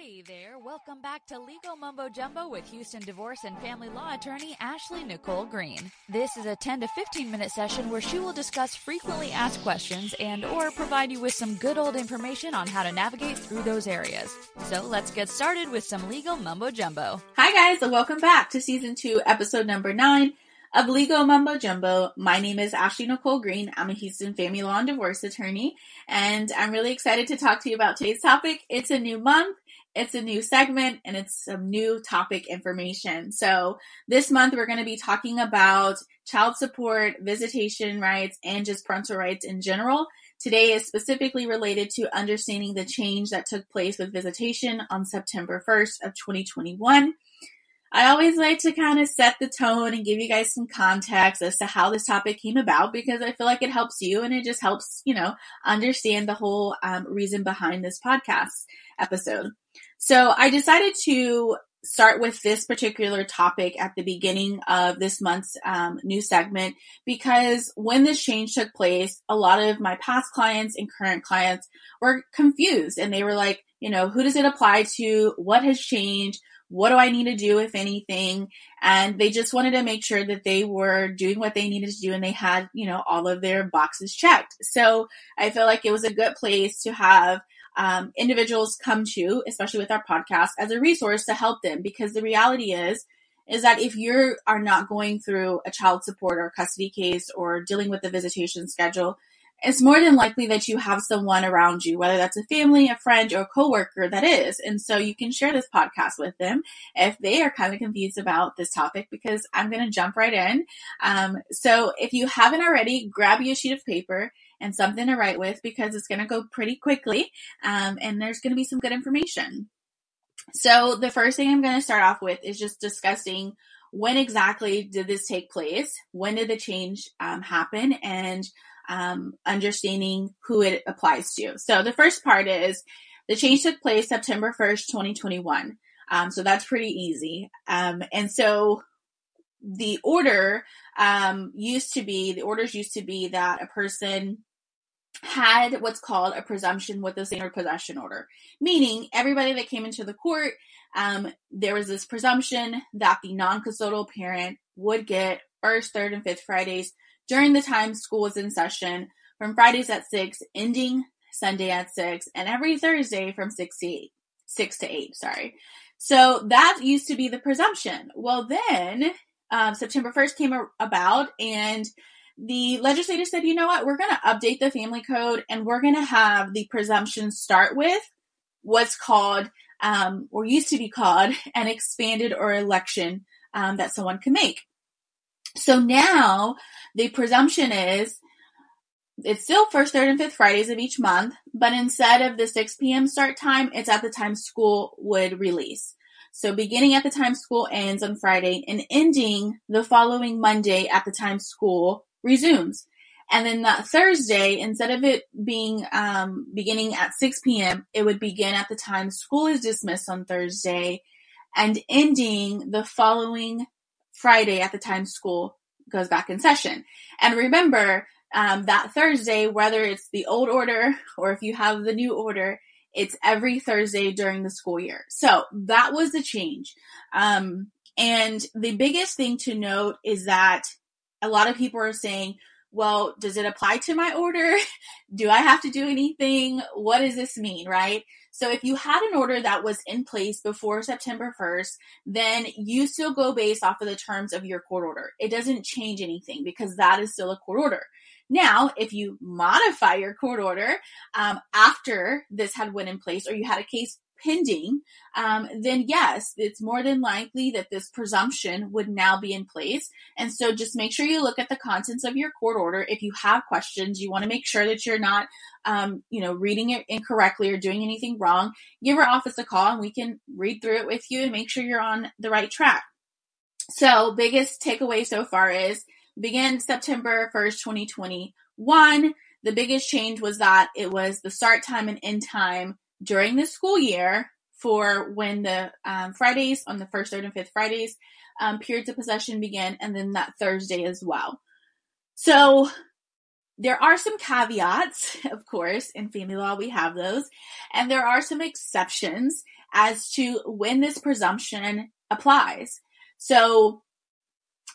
Hey there, welcome back to Legal Mumbo Jumbo with Houston divorce and family law attorney Ashley Nicole Green. This is a 10 to 15 minute session where she will discuss frequently asked questions and or provide you with some good old information on how to navigate through those areas. So let's get started with some legal mumbo jumbo. Hi guys, and welcome back to season 2, episode number 9 of Legal Mumbo Jumbo. My name is Ashley Nicole Green. I'm a Houston family law and divorce attorney, and I'm really excited to talk to you about today's topic. It's a new month. It's a new segment and it's some new topic information. So this month we're going to be talking about child support, visitation rights, and just parental rights in general. Today is specifically related to understanding the change that took place with visitation on September 1st of 2021. I always like to kind of set the tone and give you guys some context as to how this topic came about because I feel like it helps you and it just helps, you know, understand the whole um, reason behind this podcast episode. So I decided to start with this particular topic at the beginning of this month's um, new segment because when this change took place, a lot of my past clients and current clients were confused and they were like, you know, who does it apply to? What has changed? What do I need to do, if anything? And they just wanted to make sure that they were doing what they needed to do and they had, you know, all of their boxes checked. So I feel like it was a good place to have um, individuals come to, especially with our podcast, as a resource to help them. Because the reality is, is that if you are not going through a child support or custody case or dealing with the visitation schedule, it's more than likely that you have someone around you, whether that's a family, a friend, or a coworker that is. And so you can share this podcast with them if they are kind of confused about this topic because I'm going to jump right in. Um, so if you haven't already, grab you a sheet of paper and something to write with because it's going to go pretty quickly. Um, and there's going to be some good information. So the first thing I'm going to start off with is just discussing when exactly did this take place? When did the change um, happen? And um, understanding who it applies to. So the first part is the change took place September 1st, 2021. Um, so that's pretty easy. Um, and so the order um, used to be the orders used to be that a person had what's called a presumption with a standard possession order, meaning everybody that came into the court, um, there was this presumption that the non-custodial parent would get first, third, and fifth Fridays during the time school was in session from Fridays at six, ending Sunday at six, and every Thursday from six to eight, six to eight. Sorry. So that used to be the presumption. Well, then um, September 1st came about and the legislature said, you know what, we're going to update the family code and we're going to have the presumption start with what's called, um, or used to be called, an expanded or election um, that someone can make. So now the presumption is it's still first, third, and fifth Fridays of each month, but instead of the 6 p.m. start time, it's at the time school would release. So beginning at the time school ends on Friday and ending the following Monday at the time school resumes. And then that Thursday, instead of it being um, beginning at 6 p.m., it would begin at the time school is dismissed on Thursday and ending the following Friday at the time school goes back in session. And remember, um, that Thursday, whether it's the old order or if you have the new order, it's every Thursday during the school year. So that was the change. Um, and the biggest thing to note is that a lot of people are saying, well, does it apply to my order? do I have to do anything? What does this mean, right? So if you had an order that was in place before September 1st, then you still go based off of the terms of your court order. It doesn't change anything because that is still a court order. Now, if you modify your court order um, after this had went in place, or you had a case pending, um, then yes, it's more than likely that this presumption would now be in place. And so just make sure you look at the contents of your court order. If you have questions, you want to make sure that you're not, um, you know, reading it incorrectly or doing anything wrong. Give our office a call and we can read through it with you and make sure you're on the right track. So biggest takeaway so far is begin September 1st, 2021. The biggest change was that it was the start time and end time during the school year for when the um, Fridays on the first, third, and fifth Fridays um, periods of possession begin, and then that Thursday as well. So there are some caveats, of course, in family law, we have those, and there are some exceptions as to when this presumption applies. So,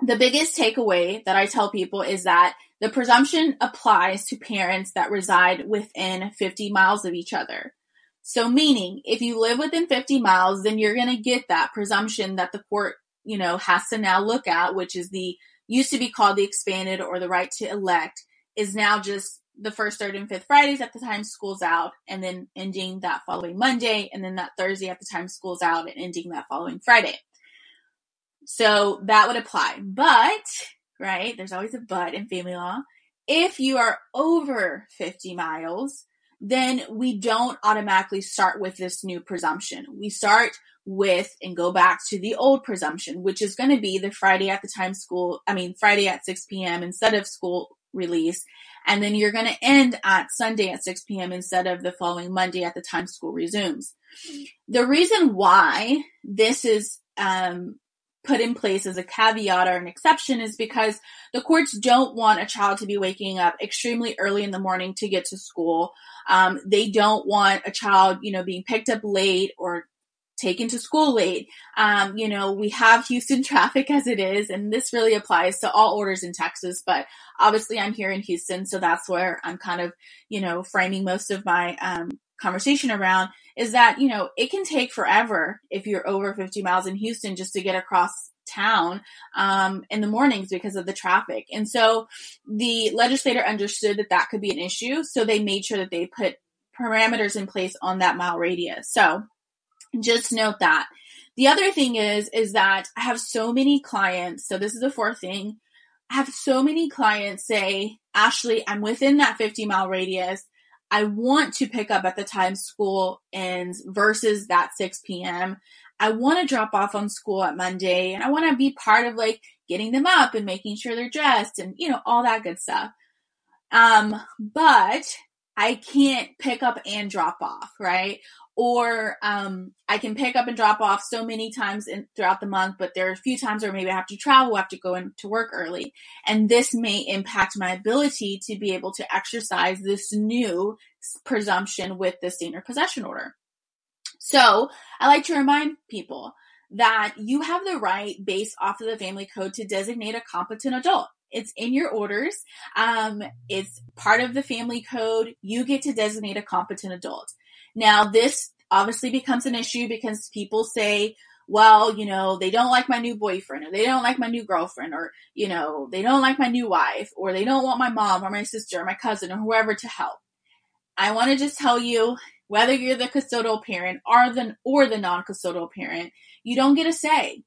the biggest takeaway that I tell people is that the presumption applies to parents that reside within 50 miles of each other. So, meaning, if you live within 50 miles, then you're going to get that presumption that the court, you know, has to now look at, which is the used to be called the expanded or the right to elect is now just the first, third, and fifth Fridays at the time school's out, and then ending that following Monday, and then that Thursday at the time school's out, and ending that following Friday. So that would apply. But, right, there's always a but in family law. If you are over 50 miles, then we don't automatically start with this new presumption. We start with and go back to the old presumption, which is going to be the Friday at the time school, I mean, Friday at 6 p.m. instead of school release. And then you're going to end at Sunday at 6 p.m. instead of the following Monday at the time school resumes. The reason why this is um, put in place as a caveat or an exception is because the courts don't want a child to be waking up extremely early in the morning to get to school. Um, they don't want a child, you know, being picked up late or taken to school late. Um, you know, we have Houston traffic as it is, and this really applies to all orders in Texas, but obviously I'm here in Houston, so that's where I'm kind of, you know, framing most of my um, conversation around is that, you know, it can take forever if you're over 50 miles in Houston just to get across town um, in the mornings because of the traffic. And so the legislator understood that that could be an issue, so they made sure that they put parameters in place on that mile radius. So just note that. The other thing is, is that I have so many clients. So this is the fourth thing. I have so many clients say, Ashley, I'm within that 50 mile radius. I want to pick up at the time school ends versus that 6 p.m. I want to drop off on school at Monday and I want to be part of like getting them up and making sure they're dressed and, you know, all that good stuff. Um, but I can't pick up and drop off, right? Or um, I can pick up and drop off so many times in, throughout the month, but there are a few times where maybe I have to travel, I have to go into work early. And this may impact my ability to be able to exercise this new presumption with the standard possession order. So I like to remind people that you have the right, based off of the family code, to designate a competent adult. It's in your orders. Um, it's part of the family code. You get to designate a competent adult. Now, this obviously becomes an issue because people say, well, you know, they don't like my new boyfriend or they don't like my new girlfriend or, you know, they don't like my new wife or they don't want my mom or my sister or my cousin or whoever to help. I want to just tell you whether you're the custodial parent or the or the non-custodial parent, you don't get a say.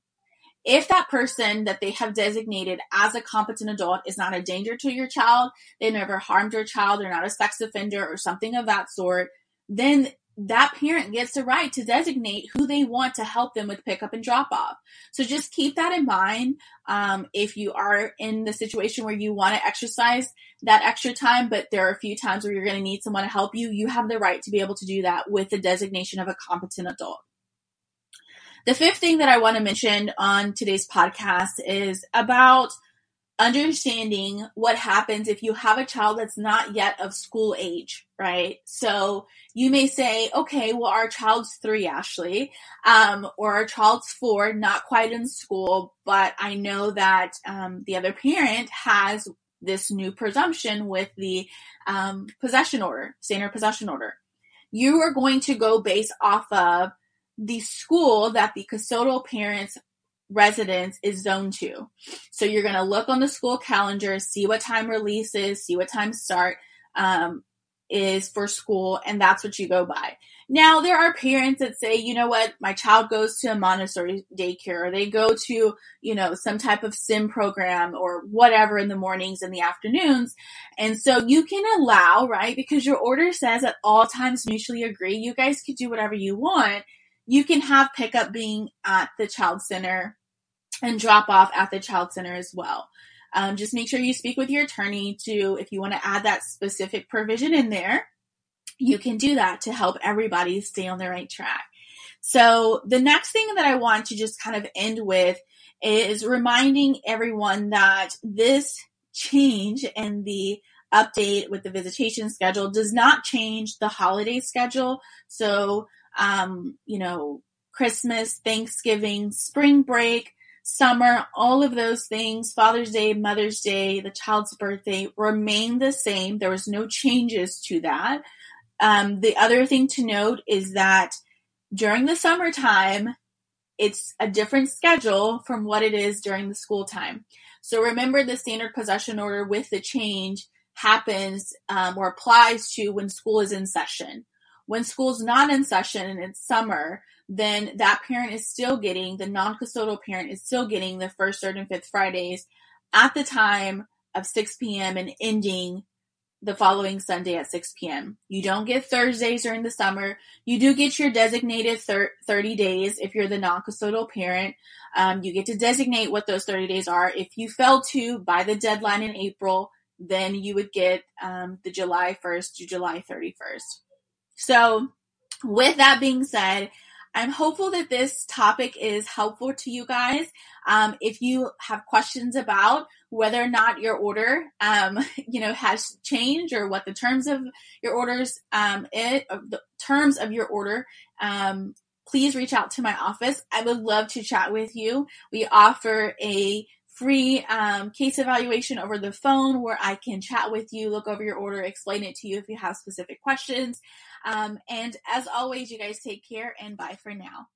If that person that they have designated as a competent adult is not a danger to your child, they never harmed your child, they're not a sex offender or something of that sort, then that parent gets the right to designate who they want to help them with pickup and drop off. So just keep that in mind. Um, if you are in the situation where you want to exercise that extra time, but there are a few times where you're going to need someone to help you, you have the right to be able to do that with the designation of a competent adult. The fifth thing that I want to mention on today's podcast is about understanding what happens if you have a child that's not yet of school age, right? So you may say, okay, well, our child's three, Ashley, um, or our child's four, not quite in school, but I know that um, the other parent has this new presumption with the um, possession order, standard possession order. You are going to go based off of the school that the custodial parents residence is zone two. So you're going to look on the school calendar, see what time release is, see what time start um, is for school, and that's what you go by. Now, there are parents that say, you know what, my child goes to a Montessori daycare, or they go to, you know, some type of sim program or whatever in the mornings and the afternoons. And so you can allow, right, because your order says at all times mutually agree, you guys could do whatever you want. You can have pickup being at the child center and drop off at the child center as well. Um, just make sure you speak with your attorney to, if you want to add that specific provision in there, you can do that to help everybody stay on the right track. So the next thing that I want to just kind of end with is reminding everyone that this change and the update with the visitation schedule does not change the holiday schedule. So, um, you know, Christmas, Thanksgiving, spring break, summer, all of those things, Father's Day, Mother's Day, the child's birthday remain the same. There was no changes to that. Um, the other thing to note is that during the summertime, it's a different schedule from what it is during the school time. So remember the standard possession order with the change happens um, or applies to when school is in session. When school's not in session and it's summer, then that parent is still getting, the non-custodial parent is still getting the first, third, and fifth Fridays at the time of 6 p.m. and ending the following Sunday at 6 p.m. You don't get Thursdays during the summer. You do get your designated thir- 30 days if you're the non-custodial parent. Um, you get to designate what those 30 days are. If you fail to by the deadline in April, then you would get um, the July 1st to July 31st. So, with that being said, I'm hopeful that this topic is helpful to you guys. Um, if you have questions about whether or not your order, um, you know, has changed or what the terms of your orders, um, it, the terms of your order, um, please reach out to my office. I would love to chat with you. We offer a free um, case evaluation over the phone where I can chat with you, look over your order, explain it to you if you have specific questions. Um, and as always, you guys take care and bye for now.